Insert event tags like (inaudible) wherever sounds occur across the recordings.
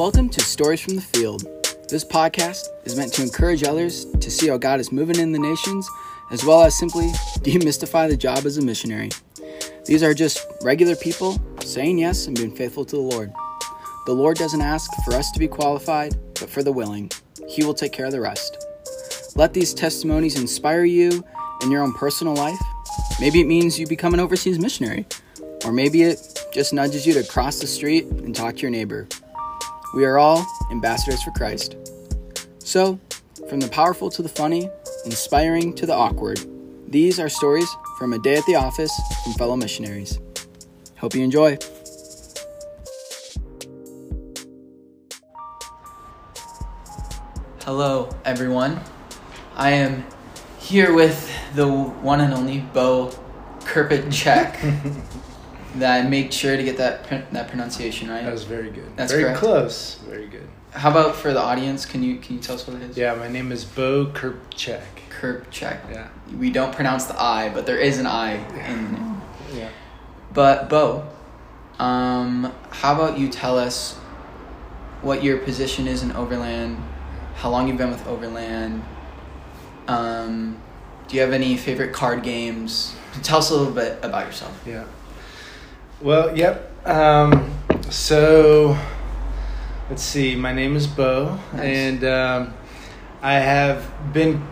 Welcome to Stories from the Field. This podcast is meant to encourage others to see how God is moving in the nations, as well as simply (laughs) demystify the job as a missionary. These are just regular people saying yes and being faithful to the Lord. The Lord doesn't ask for us to be qualified, but for the willing. He will take care of the rest. Let these testimonies inspire you in your own personal life. Maybe it means you become an overseas missionary, or maybe it just nudges you to cross the street and talk to your neighbor. We are all ambassadors for Christ. So, from the powerful to the funny, inspiring to the awkward, these are stories from a day at the office from fellow missionaries. Hope you enjoy. Hello, everyone. I am here with the one and only Beau Krpicak. (laughs) that I make sure to get that pr- that pronunciation right. That was very good. That's very correct. close. Very good. How about for the audience? Can you can you tell us what it is? Yeah, my name is Beau Krpicak. Krpicak. Yeah. We don't pronounce the I, but there is an I in the name. Yeah. But Bo, um, how about you tell us what your position is in Overland, how long you've been with Overland, um, do you have any favorite card games? Tell us a little bit about yourself. Yeah. Well, yep. Um, so, let's see. My name is Beau, Nice. and um, I have been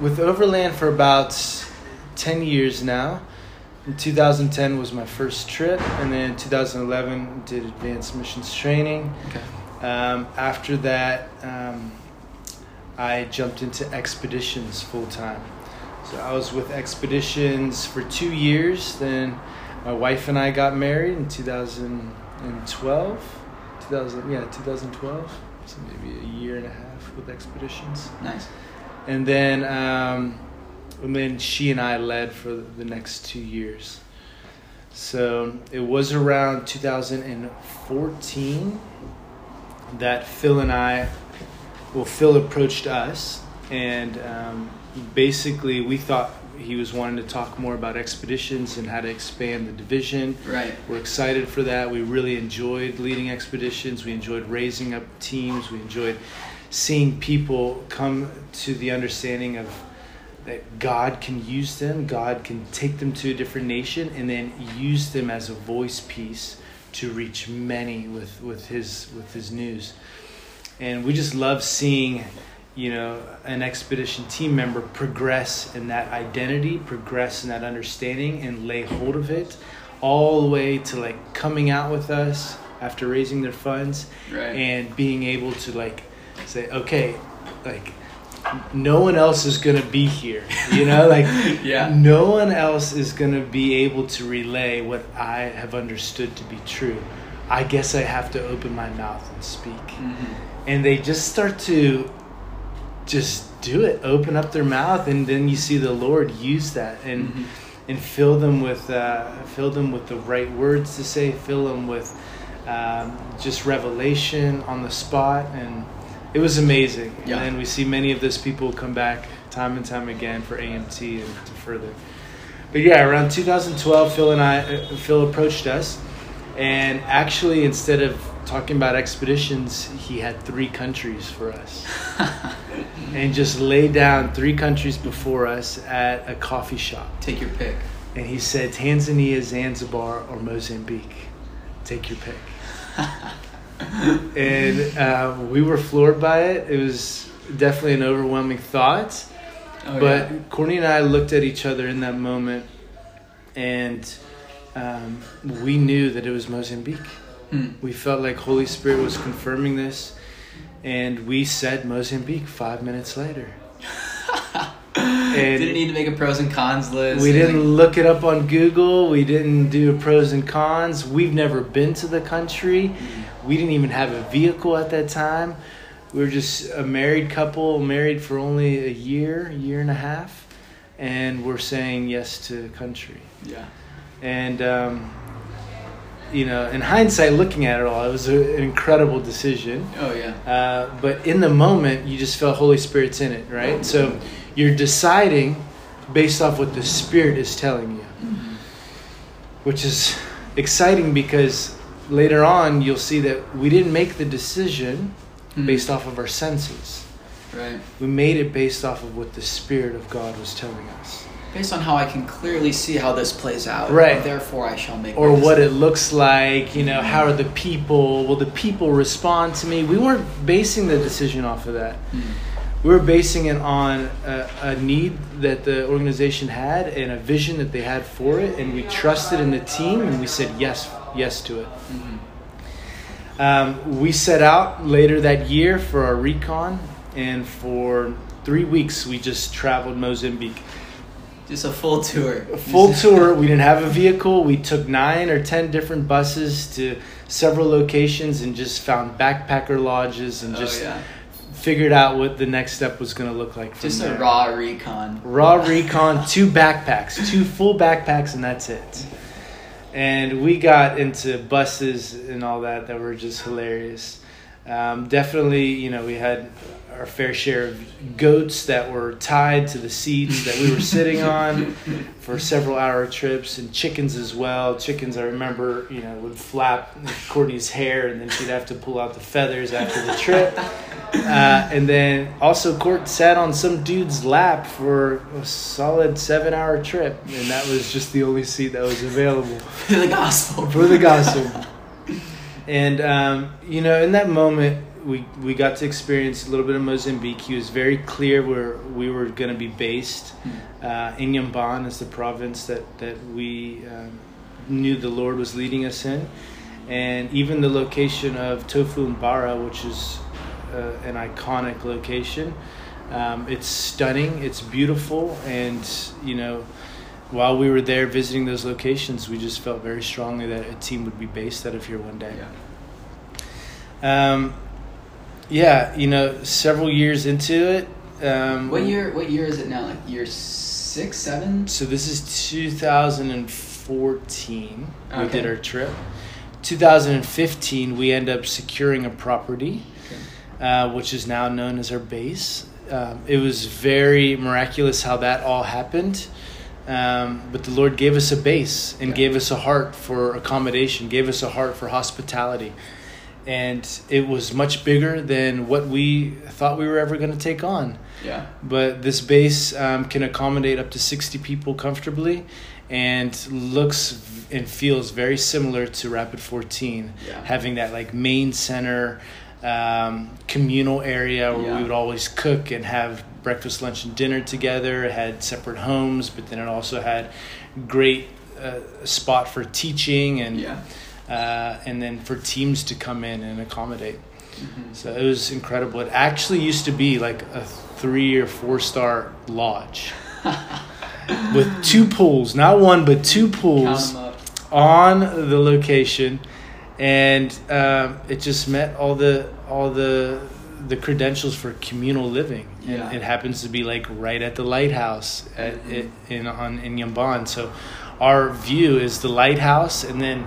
with Overland for about 10 years now. In 2010 was my first trip, and then 2011 did advanced missions training. Okay. Um, after that, um, I jumped into expeditions full time. So I was with expeditions for two years. Then my wife and I got married in 2012. 2000, yeah, 2012. So maybe a year and a half with expeditions. Nice. And then, um, and then she and I led for the next two years. So it was around 2014 that Phil and I, well, Phil approached us, and um, basically we thought he was wanting to talk more about expeditions and how to expand the division. Right. We're excited for that. We really enjoyed leading expeditions. We enjoyed raising up teams. We enjoyed seeing people come to the understanding of that God can use them. God can take them to a different nation and then use them as a voice piece to reach many with, with his with his news. And we just love seeing you know an expedition team member progress in that identity progress in that understanding and lay hold of it all the way to like coming out with us after raising their funds Right. and being able to like say okay like no one else is gonna be here you know (laughs) like Yeah. no one else is gonna be able to relay what i have understood to be true i guess i have to open my mouth and speak Mhm. and they just start to just do it. Open up their mouth and then you see the lord use that and Mhm. and fill them with uh, fill them with the right words to say fill them with um, just revelation on the spot. And it was amazing. Yeah. and we see many of those people come back time and time again for amt and to further. But yeah around 2012 phil and i uh, phil approached us. And actually instead of talking about expeditions he had three countries for us (laughs) and just lay down three countries before us at a coffee shop Take your pick. and he said tanzania zanzibar or mozambique take your pick (laughs) and uh, we were floored by it it was definitely an overwhelming thought Oh, but yeah. Courtney and I looked at each other in that moment, and um, we knew that it was Mozambique. Hmm. We felt like Holy Spirit was confirming this, and we said Mozambique five minutes later. (laughs) And didn't need to make a pros and cons list. we didn't like- look it up on Google. We didn't do pros and cons. We've never been to the country. We didn't even have a vehicle at that time. We were just a married couple, married for only a year, year and a half, and we're saying yes to country. Yeah. And um, you know, in hindsight, looking at it all, it was a, an incredible decision. Oh yeah. Uh, but in the moment, you just felt Holy Spirit's in it, right? So you're deciding based off what the Spirit is telling you, which is exciting because later on, you'll see that we didn't make the decision Hmm. based off of our senses. Right. We made it based off of what the Spirit of God was telling us. Based on how I can clearly see how this plays out. Right. Therefore, I shall make. Or what it looks like, you know, how are the people, will the people respond to me? We weren't basing the decision off of that. Hmm. We were basing it on a, a need that the organization had and a vision that they had for it, and we trusted in the team and we said yes, yes to it. Mhm. Um, we set out later that year for our recon, and for three weeks we just traveled Mozambique. Just a full tour. A full (laughs) tour. We didn't have a vehicle. We took nine or ten different buses to several locations and just found backpacker lodges and Oh, just yeah. figured out what the next step was going to look like. Just there. a raw recon. Raw recon, two backpacks, two full backpacks, and that's it. And we got into buses and all that that were just hilarious. Um, definitely, you know, we had our fair share of goats that were tied to the seats that we were sitting (laughs) on for several hour trips, and chickens as well. Chickens, I remember, you know, would flap Courtney's hair, and then she'd have to pull out the feathers after the trip. Uh, and then also Court sat on some dude's lap for a solid seven hour trip, and that was just the only seat that was available For the gospel. for the gospel. And um, you know, in that moment, we we got to experience a little bit of Mozambique. He was very clear where we were going to be based. Uh, Inhambane is the province that that we um, knew the Lord was leading us in, and even the location of Tofo and Barra, which is uh, an iconic location. Um, it's stunning. It's beautiful, and you know, while we were there visiting those locations, we just felt very strongly that a team would be based out of here one day. Um, yeah, you know, several years into it. Um, What year? What year is it now? Like year six, seven? So this is 2014. We did our trip. 2015, we end up securing a property, uh, which is now known as our base. Um, it was very miraculous how that all happened. Um, but the Lord gave us a base and Yeah. gave us a heart for accommodation, gave us a heart for hospitality. And it was much bigger than what we thought we were ever going to take on Yeah. but this base um, can accommodate up to 60 people comfortably and looks and feels very similar to rapid 14 Yeah. having that like main center um, communal area where Yeah. we would always cook and have breakfast lunch and dinner together it had separate homes but then it also had great uh, spot for teaching and Yeah. Uh, and then for teams to come in and accommodate Mhm. so it was incredible. It actually used to be like a three or four star lodge (laughs) with two pools, not one but two pools on the location, and um, it just met all the all the the credentials for communal living. And Yeah. it happens to be like right at the lighthouse at, Mhm. in on Inhambane. So our view is the lighthouse, and then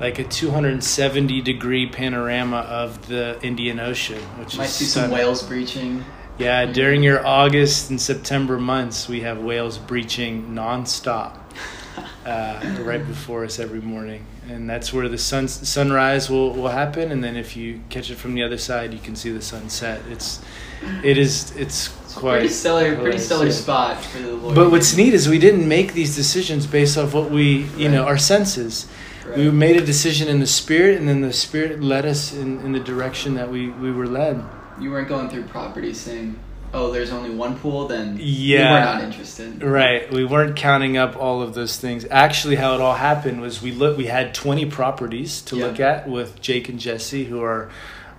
like a 270 degree panorama of the Indian Ocean, which Might is see some whales breaching. Yeah, during your August and September months, we have whales breaching nonstop uh, (laughs) right before us every morning, and that's where the sun sunrise will, will happen. And then if you catch it from the other side, you can see the sunset. It's it is it's quite pretty stellar, pretty stellar yeah. spot for the Lord. But what's neat is we didn't make these decisions based off what we you know our senses. We made a decision in the spirit, and then the spirit led us in, in the direction that we, we were led. You weren't going through properties saying, "Oh, there's only one pool." Then Yeah. we were not interested. Right. We weren't counting up all of those things. Actually, how it all happened was we look. We had twenty properties to Yeah. look at with Jake and Jesse, who are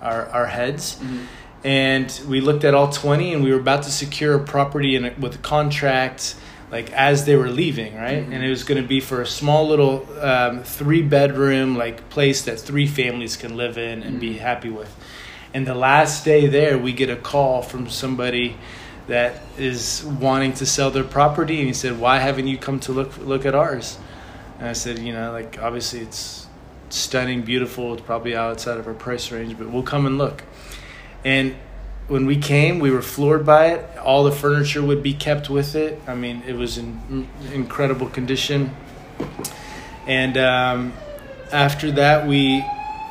our our heads, Mhm. and we looked at all twenty, and we were about to secure a property in a, with a contract. Like as they were leaving, right, Mhm. and it was going to be for a small little um, three bedroom like place that three families can live in and be Mhm. happy with. And the last day there, we get a call from somebody that is wanting to sell their property, and he said, "Why haven't you come to look look at ours?" And I said, "You know, like obviously it's stunning, beautiful. It's probably outside of our price range, but we'll come and look." And when we came, we were floored by it. All the furniture would be kept with it. I mean, it was in incredible condition. And um, after that, we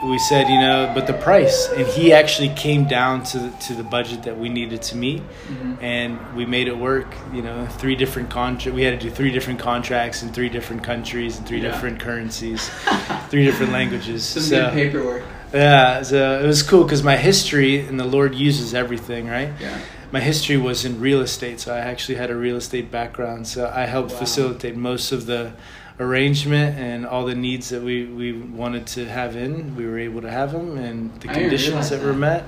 we said, you know, but the price, and he actually came down to the, to the budget that we needed to meet, Mm-hmm. and we made it work. You know, three different contract. We had to do three different contracts in three different countries and three Yeah. different currencies, three different languages. (laughs) Some so, good paperwork. Yeah, so it was cool because my history and the Lord uses everything, right? Yeah. My history was in real estate, so I actually had a real estate background. So I helped Wow. facilitate most of the arrangement and all the needs that we, we wanted to have in. We were able to have them, and the I conditions realize that were met.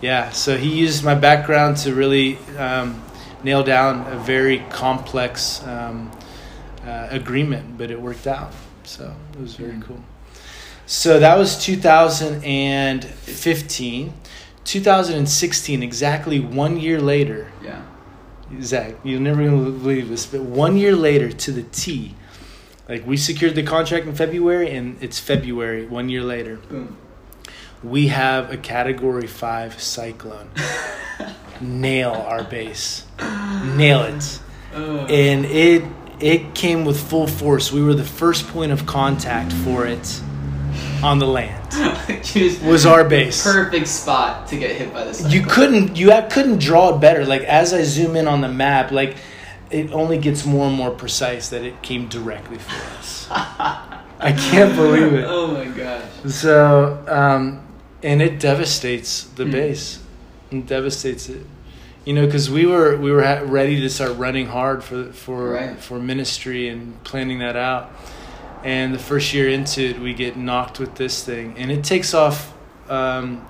Yeah, so he used my background to really um, nail down a very complex um, uh, agreement, but it worked out. So it was very Mm. cool. So that was 2015. 2016, exactly one year later, Yeah. Zach, you're never gonna believe this, but one year later to the T, like we secured the contract in February, and it's February, one year later, Boom. we have a Category Five cyclone (laughs) nail our base, nail it, Oh. and it it came with full force. We were the first point of contact for it on the land. (laughs) Was our base. perfect spot to get hit by the cyclone. You couldn't you couldn't draw it better. Like as I zoom in on the map, like it only gets more and more precise that it came directly for us. I can't (laughs) believe it. Oh my gosh. So, um, and it devastates the Hmm. base. It devastates it. You know, because we were we were ready to start running hard for for Right. for ministry and planning that out. And the first year into it, we get knocked with this thing, and it takes off um,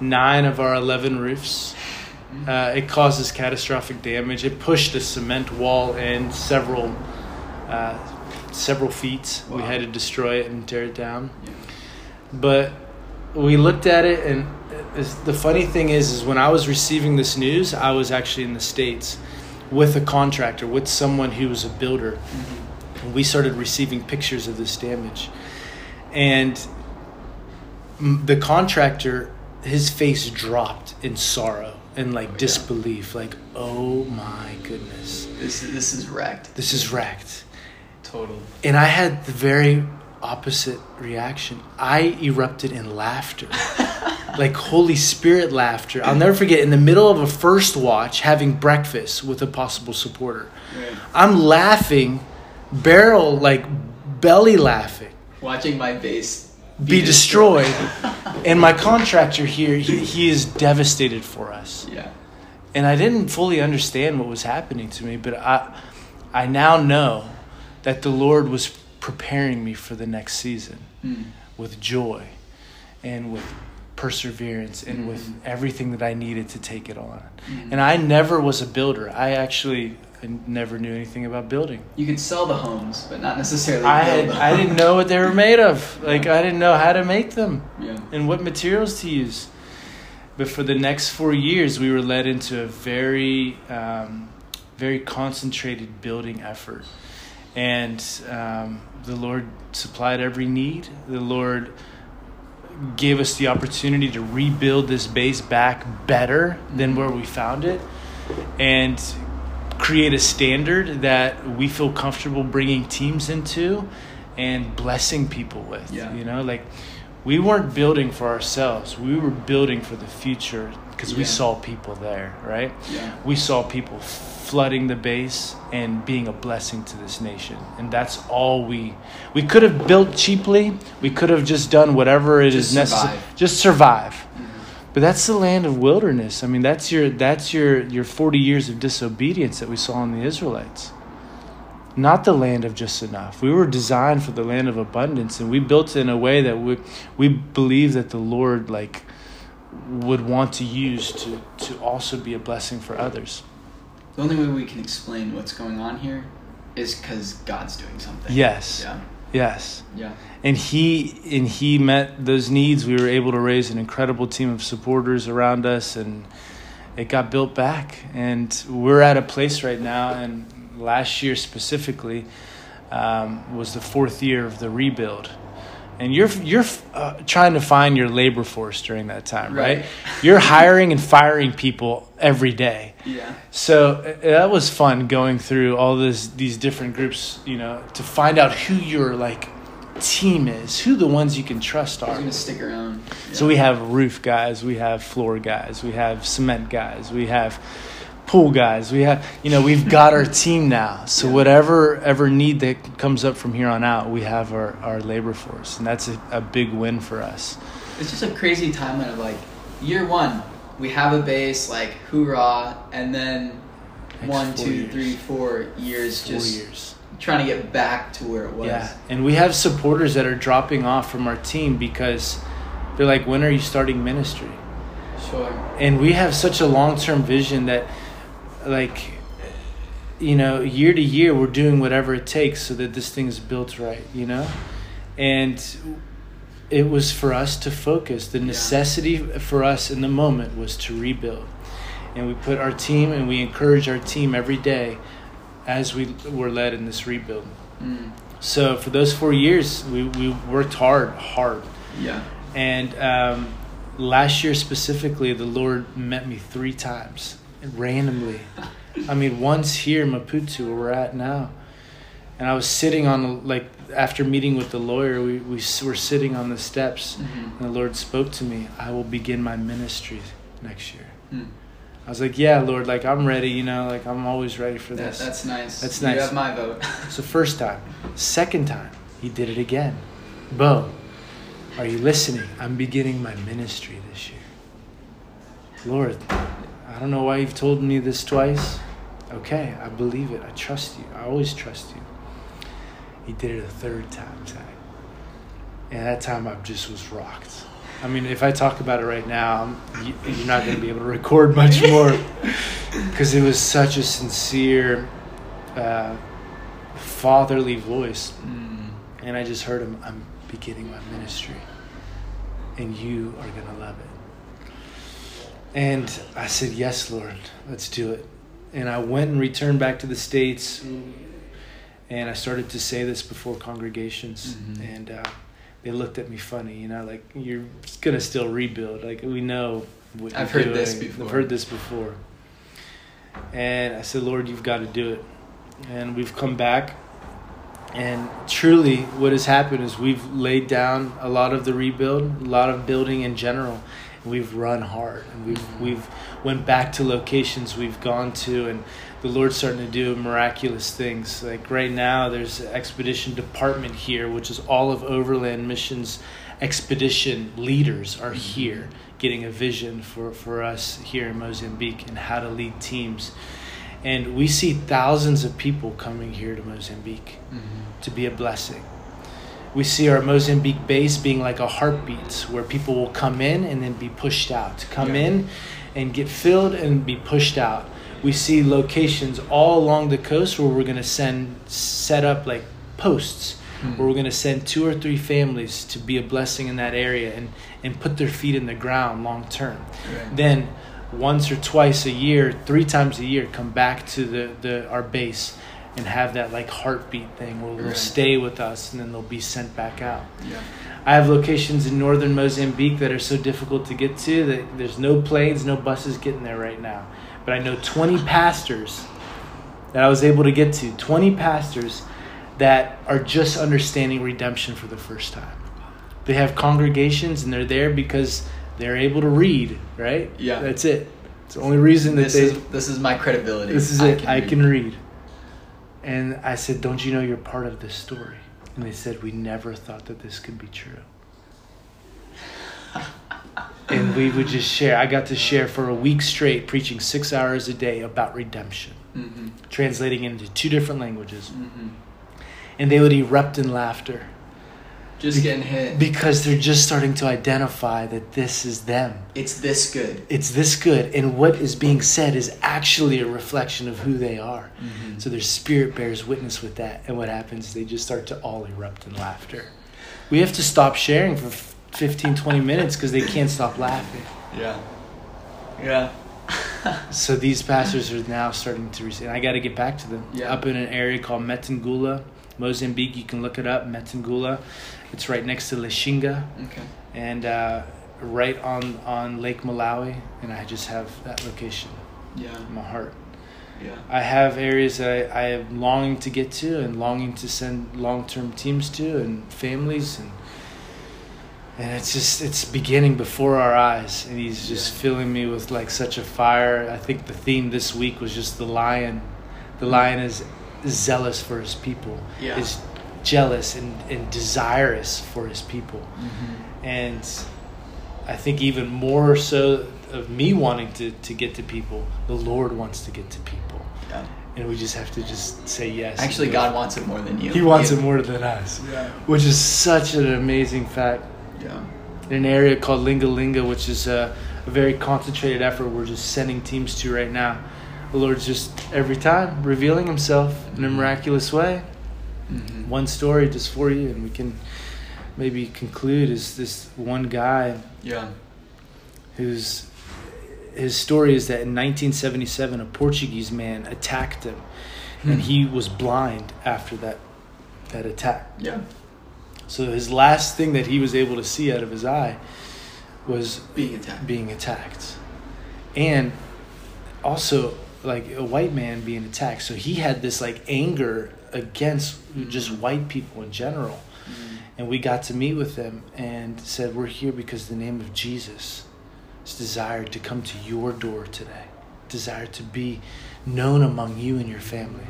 nine of our eleven roofs. Uh, it causes catastrophic damage. It pushed a cement wall in several uh, several feet. We had to destroy it and tear it down Yeah. but we looked at it and the funny thing is is when i was receiving this news i was actually in the states with a contractor with someone who was a builder Mm-hmm. And we started receiving pictures of this damage and the contractor his face dropped in sorrow and like Oh, yeah. disbelief like oh my goodness This this is wrecked. this is wrecked Total. and I had the very opposite reaction. I erupted in laughter. (laughs) like Holy Spirit laughter. I'll never forget in the middle of a first watch having breakfast with a possible supporter. Right. I'm laughing, barrel like belly laughing, Watching my base be destroyed. and my contractor here, he, he is devastated for us. yeah. And I didn't fully understand what was happening to me, but I I now know that the Lord was preparing me for the next season Hmm. with joy and with perseverance and with everything that I needed to take it on. And I never was a builder. I actually I never knew anything about building. You could sell the homes, but not necessarily. I had them. I didn't know what they were made of. (laughs) Like I didn't know how to make them Yeah. and what materials to use. But for the next four years, we were led into a very, um, very concentrated building effort. And um, the Lord supplied every need. The Lord gave us the opportunity to rebuild this base back better than where we found it and create a standard that we feel comfortable bringing teams into and blessing people with Yeah. you know? Like we weren't building for ourselves. We were building for the future because we saw people there right? Yeah. we saw people flooding the base and being a blessing to this nation. And that's all we we could have built cheaply. We could have just done whatever it is Just necessary survive. just survive mm. But that's the land of wilderness. I mean that's your that's your your 40 years of disobedience that we saw in the israelites. Not the land of just enough. We were designed for the land of abundance and we built it in a way that we we believe that the lord like would want to use to to also be a blessing for others. The only way we can explain what's going on here is because God's doing something. yes. Yeah. Yes. Yeah. and he and he met those needs. We were able to raise an incredible team of supporters around us and it got built back. And we're at a place right now and last year specifically um, was the fourth year of the rebuild and you're you're uh, trying to find your labor force during that time right, Right. you're hiring and firing people every day Yeah. so uh, that was fun going through all this these different groups, you know, to find out who your like team is, who the ones you can trust are. gonna stick around? So we have roof guys, we have floor guys, we have cement guys, we have pool guys. We have, you know, we've got our (laughs) team now. So Yeah. whatever ever need that comes up from here on out, we have our, our labor force, and that's a, a big win for us. It's just a crazy timeline of like year one, we have a base, like hoorah, and then Next one, two, years. three, four years Four just years. trying to get back to where it was. Yeah, and we have supporters that are dropping off from our team because they're like, "When are you starting ministry?" Sure. and we have such a long-term vision that like you know year to year we're doing whatever it takes so that this thing's built right you know? And it was for us to focus. The necessity for us in the moment was to rebuild. And we put our team and we encourage our team every day as we were led in this rebuild. Mm. so for those four years we, we worked hard hard. Yeah. and um, last year specifically, the Lord met me three times randomly. I mean, once here Maputo, where we're at now. And I was sitting on, like, after meeting with the lawyer, we, we were sitting on the steps, Mhm. and the Lord spoke to me, I will begin my ministry next year. Mm. I was like, yeah, Lord, like, I'm ready, you know, like, I'm always ready for That, this. that's nice. That's nice. You have my vote. (laughs) so first time. Second time, he did it again. Beau, are you listening? I'm beginning my ministry this year. Lord, I don't know why you've told me this twice. Okay, I believe it. I trust you. I always trust you. He did it a third time, Zach. And that time I just was rocked. I mean, if I talk about it right now, you, you're not going to be able to record much (laughs) more because it was such a sincere, uh, fatherly voice. Mm. And I just heard him, I'm beginning my ministry. And you are going to love it. And I said, Yes, Lord, let's do it. And I went and returned back to the States. And I started to say this before congregations. Mhm. And uh, they looked at me funny, you know, like, you're going to still rebuild. Like, we know what I've heard this doing. before. I've heard this before. And I said, Lord, you've got to do it. And we've come back. And truly, what has happened is we've laid down a lot of the rebuild, a lot of building in general. We've run hard, and we've we've went back to locations we've gone to, and the Lord's starting to do miraculous things. Like right now, there's an expedition department here, which is all of Overland Missions expedition leaders are here, getting a vision for for us here in Mozambique and how to lead teams. And we see thousands of people coming here to Mozambique Mhm. to be a blessing. We see our Mozambique base being like a heartbeat where people will come in and then be pushed out, come Yeah. in and get filled and be pushed out. We see locations all along the coast where we're going to send set up like posts Hmm. where we're going to send two or three families to be a blessing in that area and, and put their feet in the ground long term Right. then once or twice a year, three times a year, come back to the, the our base and have that like heartbeat thing where they'll Right. stay with us and then they'll be sent back out. Yeah. I have locations in northern Mozambique that are so difficult to get to that there's no planes, no buses getting there right now. But I know 20 pastors that I was able to get to, 20 pastors that are just understanding redemption for the first time. They have congregations and they're there because they're able to read, right? Yeah. That's it. It's the only reason that This they is this is my credibility. this is it. I read. can read. And I said, Don't you know you're part of this story? And they said, We never thought that this could be true. and we would just share. I got to share for a week straight, preaching six hours a day about redemption, Mhm. translating into two different languages. Mhm. And they would erupt in laughter Just getting hit. because they're just starting to identify that this is them. it's this good. It's this good. And what is being said is actually a reflection of who they are. Mhm. So their spirit bears witness with that. And what happens, they just start to all erupt in laughter. We have to stop sharing for f- 15, 20 minutes because they can't stop laughing. Yeah. Yeah. (laughs) So these pastors are now starting to receive. And I got to get back to them. Yeah. Up in an area called Metangula, Mozambique. You can look it up, Metangula. It's right next to Lichinga Okay. and uh, right on, on Lake Malawi. And I just have that location Yeah. in my heart. Yeah. I have areas that I, I am longing to get to and longing to send long term teams to and families and and it's just it's beginning before our eyes and he's just Yeah. filling me with like such a fire. I think the theme this week was just the lion. The lion is zealous for his people. Yeah. Is jealous and, and desirous for his people. Mm-hmm. And I think even more so of me wanting to, to get to people, the Lord wants to get to people. Yeah. And we just have to just say yes. Actually, God wants it more than you. He wants You- it more than us, Yeah. which is such an amazing fact. Yeah. In an area called Linga Linga, which is a, a very concentrated effort we're just sending teams to right now. The Lord's just every time revealing Himself in a miraculous way. Mm-hmm. One story just for you, and we can maybe conclude is this one guy Yeah. whose his story is that in 1977 a Portuguese man attacked him Hmm. and he was blind after that that attack. Yeah. So his last thing that he was able to see out of his eye was Being attacked. being attacked. And also like a white man being attacked. So he had this like anger against just white people in general. Mm. And we got to meet with them and said, We're here because the name of Jesus is desired to come to your door today, desired to be known among you and your family.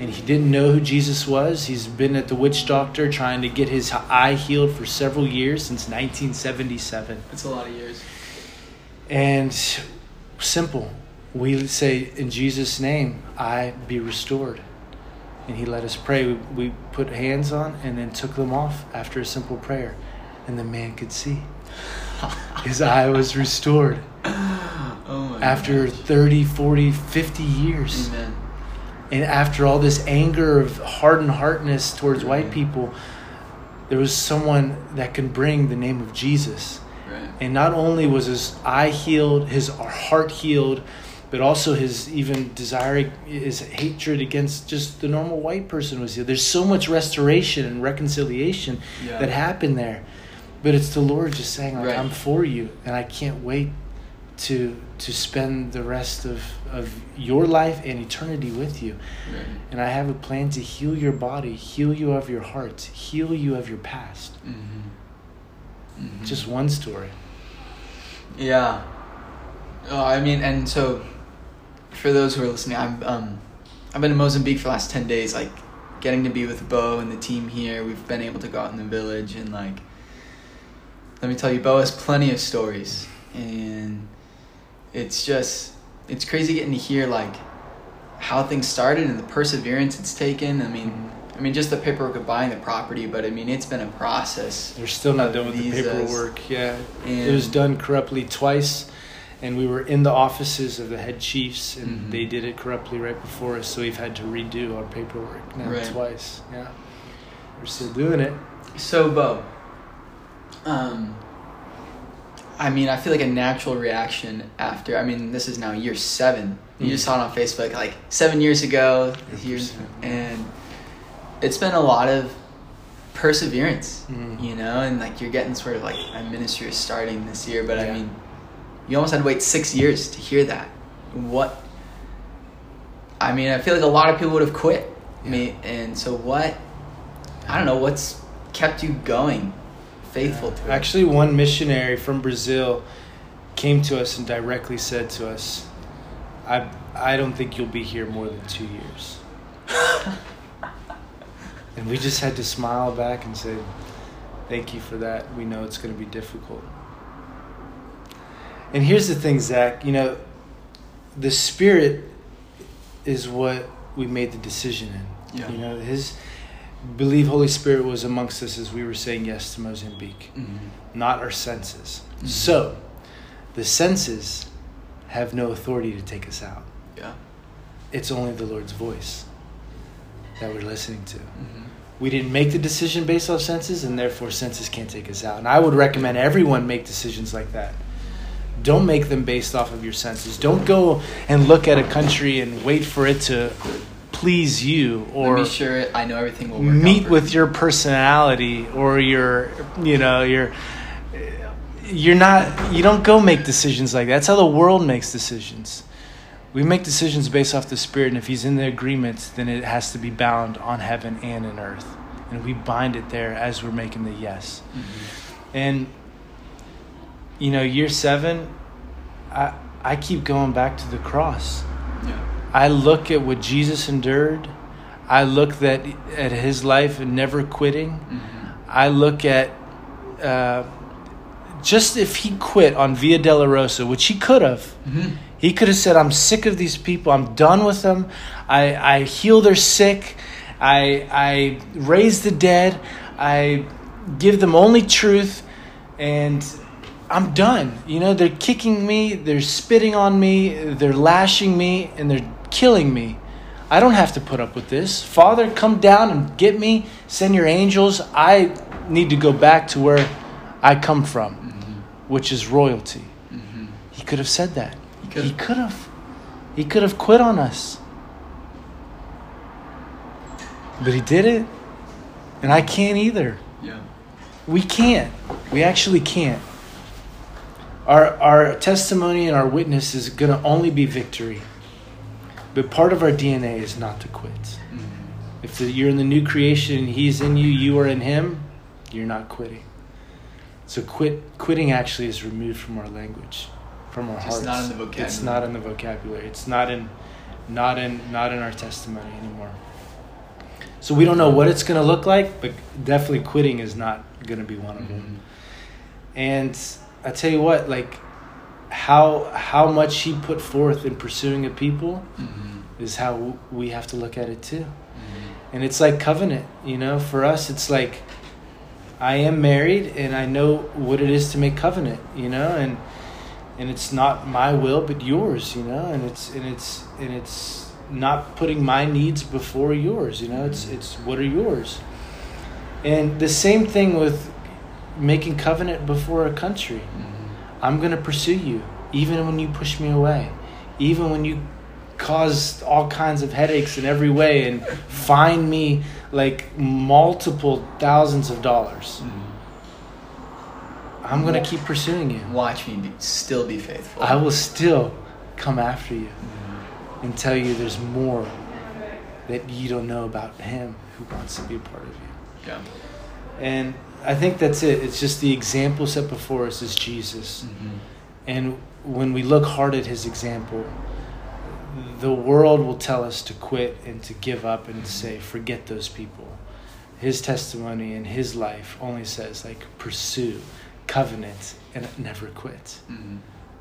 And he didn't know who Jesus was. He's been at the witch doctor trying to get his eye healed for several years since 1977. It's a lot of years. And simple. We say, In Jesus' name, I be restored. And he let us pray. We, we put hands on and then took them off after a simple prayer. And the man could see. (laughs) His eye was restored Oh my after gosh. 30, 40, 50 years. Amen. And after all this anger of hardened heartness towards white people, there was someone that can bring the name of Jesus. Right. And not only was his eye healed, his heart healed, but also his even desire, his hatred against just the normal white person was here. There's so much restoration and reconciliation Yeah. that happened there. But it's the Lord just saying, like, Right. I'm for you, and I can't wait to to spend the rest of, of your life and eternity with you. Right. And I have a plan to heal your body, heal you of your heart, heal you of your past. Mm-hmm. Mm-hmm. Just one story. Yeah. Oh, I mean, and so for those who are listening, I'm um, I've been in Mozambique for the last ten days. Like, getting to be with Beau and the team here. We've been able to go out in the village and like. Let me tell you, Beau has plenty of stories, and it's just it's crazy getting to hear like how things started and the perseverance it's taken. I mean, I mean, just the paperwork of buying the property, but I mean, it's been a process. They're still not done with the paperwork. Yeah, And it was done corruptly twice, and we were in the offices of the head chiefs, and Mhm. they did it corruptly right before us. So we've had to redo our paperwork now Right. twice. Yeah, we're still doing it. So, Beau, um, I mean, I feel like a natural reaction after. I mean, this is now year seven. You Mhm. just saw it on Facebook, like seven years ago, years, and it's been a lot of perseverance, Mhm. you know, and like you're getting sort of like a ministry is starting this year, but I mean, you almost had to wait six years to hear that. What? I mean, I feel like a lot of people would have quit. Yeah. Me, and so what? I don't know what's kept you going, faithful to it. Actually, one missionary from Brazil came to us and directly said to us, "I I don't think you'll be here more than two years." (laughs) and we just had to smile back and say, "Thank you for that. We know it's going to be difficult." And here's the thing, Zach. You know, the Spirit is what we made the decision in. Yeah. You know, His believe Holy Spirit was amongst us as we were saying yes to Mozambique Mhm. not our senses. Mhm. So, the senses have no authority to take us out. Yeah. It's only the Lord's voice that we're listening to. Mhm. We didn't make the decision based off senses, and therefore senses can't take us out. And I would recommend everyone make decisions like that. Don't make them based off of your senses. Don't go and look at a country and wait for it to please you or me sure I know everything will work. meet with your personality or your you know your you're not you don't go make decisions like that that's how the world makes decisions we make decisions based off the Spirit, and if He's in the agreement, then it has to be bound on heaven and in earth. And we bind it there as we're making the yes. Mm-hmm. And, you know, year seven, I, I keep going back to the cross. Yeah. I look at what Jesus endured. I look that at his life and never quitting. Mm-hmm. I look at uh, just if he quit on Via Dolorosa, which he could have. Mm-hmm. He could have said, "I'm sick of these people. I'm done with them. I, I heal their sick. I I raise the dead. I give them only truth, and I'm done. You know, they're kicking me. They're spitting on me. They're lashing me, and they're killing me. I don't have to put up with this. Father, come down and get me. Send your angels. I need to go back to where I come from, mm-hmm. which is royalty." Mm-hmm. He could have said that. He could He have. could have. He could have quit on us. But he did it. And I can't either. Yeah. We can't. We actually can't. Our, our testimony and our witness is going to only be victory. But part of our DNA is not to quit. Mm-hmm. If the, you're in the new creation and he's in you, you are in him, you're not quitting. So quit quitting actually is removed from our language, from our It's hearts. not in the It's not in the vocabulary. It's not in not in not in our testimony anymore. So we don't know what it's going to look like, but definitely quitting is not going to be one of Mm-hmm. them. And I tell you what, like how how much he put forth in pursuing a people Mm-hmm. is how we have to look at it too. Mm-hmm. And it's like covenant, you know, for us it's like I am married and I know what it is to make covenant, you know, and and it's not my will but yours, you know, and it's and it's and it's not putting my needs before yours, you know, it's it's what are yours. And the same thing with making covenant before a country. Mm-hmm. I'm going to pursue you, even when you push me away, even when you cause all kinds of headaches in every way and fine me like multiple thousands of dollars. I'm going to keep pursuing you. Watch me be, still be faithful. I will still come after you Mhm. and tell you there's more that you don't know about him who wants to be a part of you. Yeah. And I think that's it. It's just the example set before us is Jesus. Mm-hmm. And when we look hard at his example, the world will tell us to quit and to give up and say, forget those people. His testimony and his life only says, like, pursue, covenant, and never quit. Mm-hmm.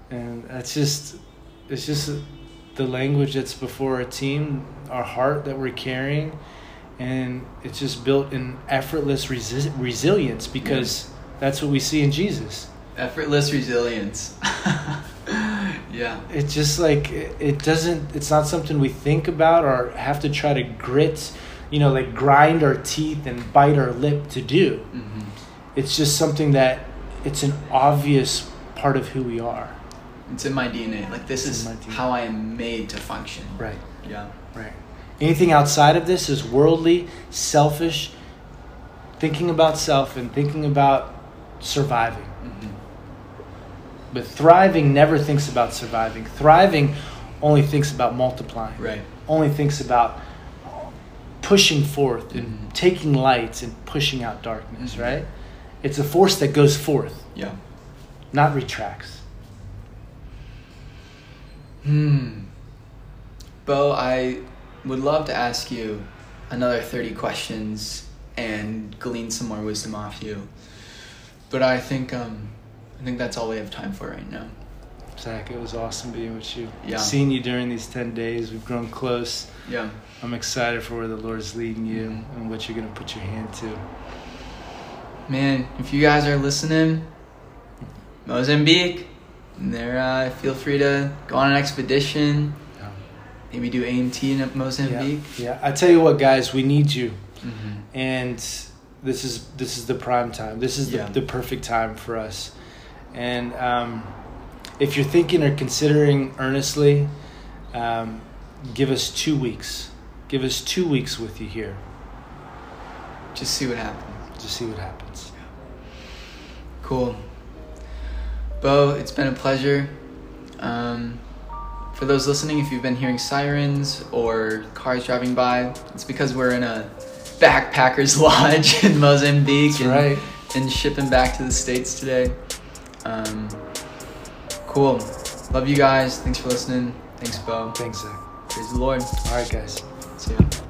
And that's just, it's just the language that's before our team, our heart that we're carrying. And it's just built in effortless resi- resilience because that's what we see in Jesus. Effortless resilience. (laughs) yeah. it's just like it doesn't it's not something we think about or have to try to grit you know like grind our teeth and bite our lip to do Mm-hmm. it's just something that it's an obvious part of who we are It's in my DNA. Like this It's is in my DNA. how I am made to function. right Yeah. right anything outside of this is worldly selfish thinking about self and thinking about surviving Mm-hmm. but thriving never thinks about surviving thriving only thinks about multiplying Right. only thinks about pushing forth and Mhm. taking lights and pushing out darkness, Mhm. right? It's a force that goes forth, Yeah. not retracts. Hmm. Beau, I would love to ask you another 30 questions and glean some more wisdom off you. But I think um I think that's all we have time for right now. Zach, it was awesome being with you. Yeah. Seeing you during these 10 days, we've grown close. Yeah. I'm excited for where the Lord's leading you Mhm. and what you're going to put your hand to. Man, if you guys are listening, Mozambique, there uh, feel free to go on an expedition. Maybe do AMT in Mozambique. Yeah. I tell you what, guys, we need you. Mm-hmm. and this is this is the prime time. This is the, Yeah. the perfect time for us. And um, if you're thinking or considering earnestly, um, give us two weeks. Give us two weeks with you here Just see what happens. Just see what happens. Cool. Beau, it's been a pleasure. Um, for those listening, if you've been hearing sirens or cars driving by, it's because we're in a backpackers (laughs) lodge in Mozambique and, right. and shipping back to the states today. Um, cool. Love you guys. Thanks for listening. Thanks, Beau. Thanks, Zach. Praise the Lord. All right, guys. See ya.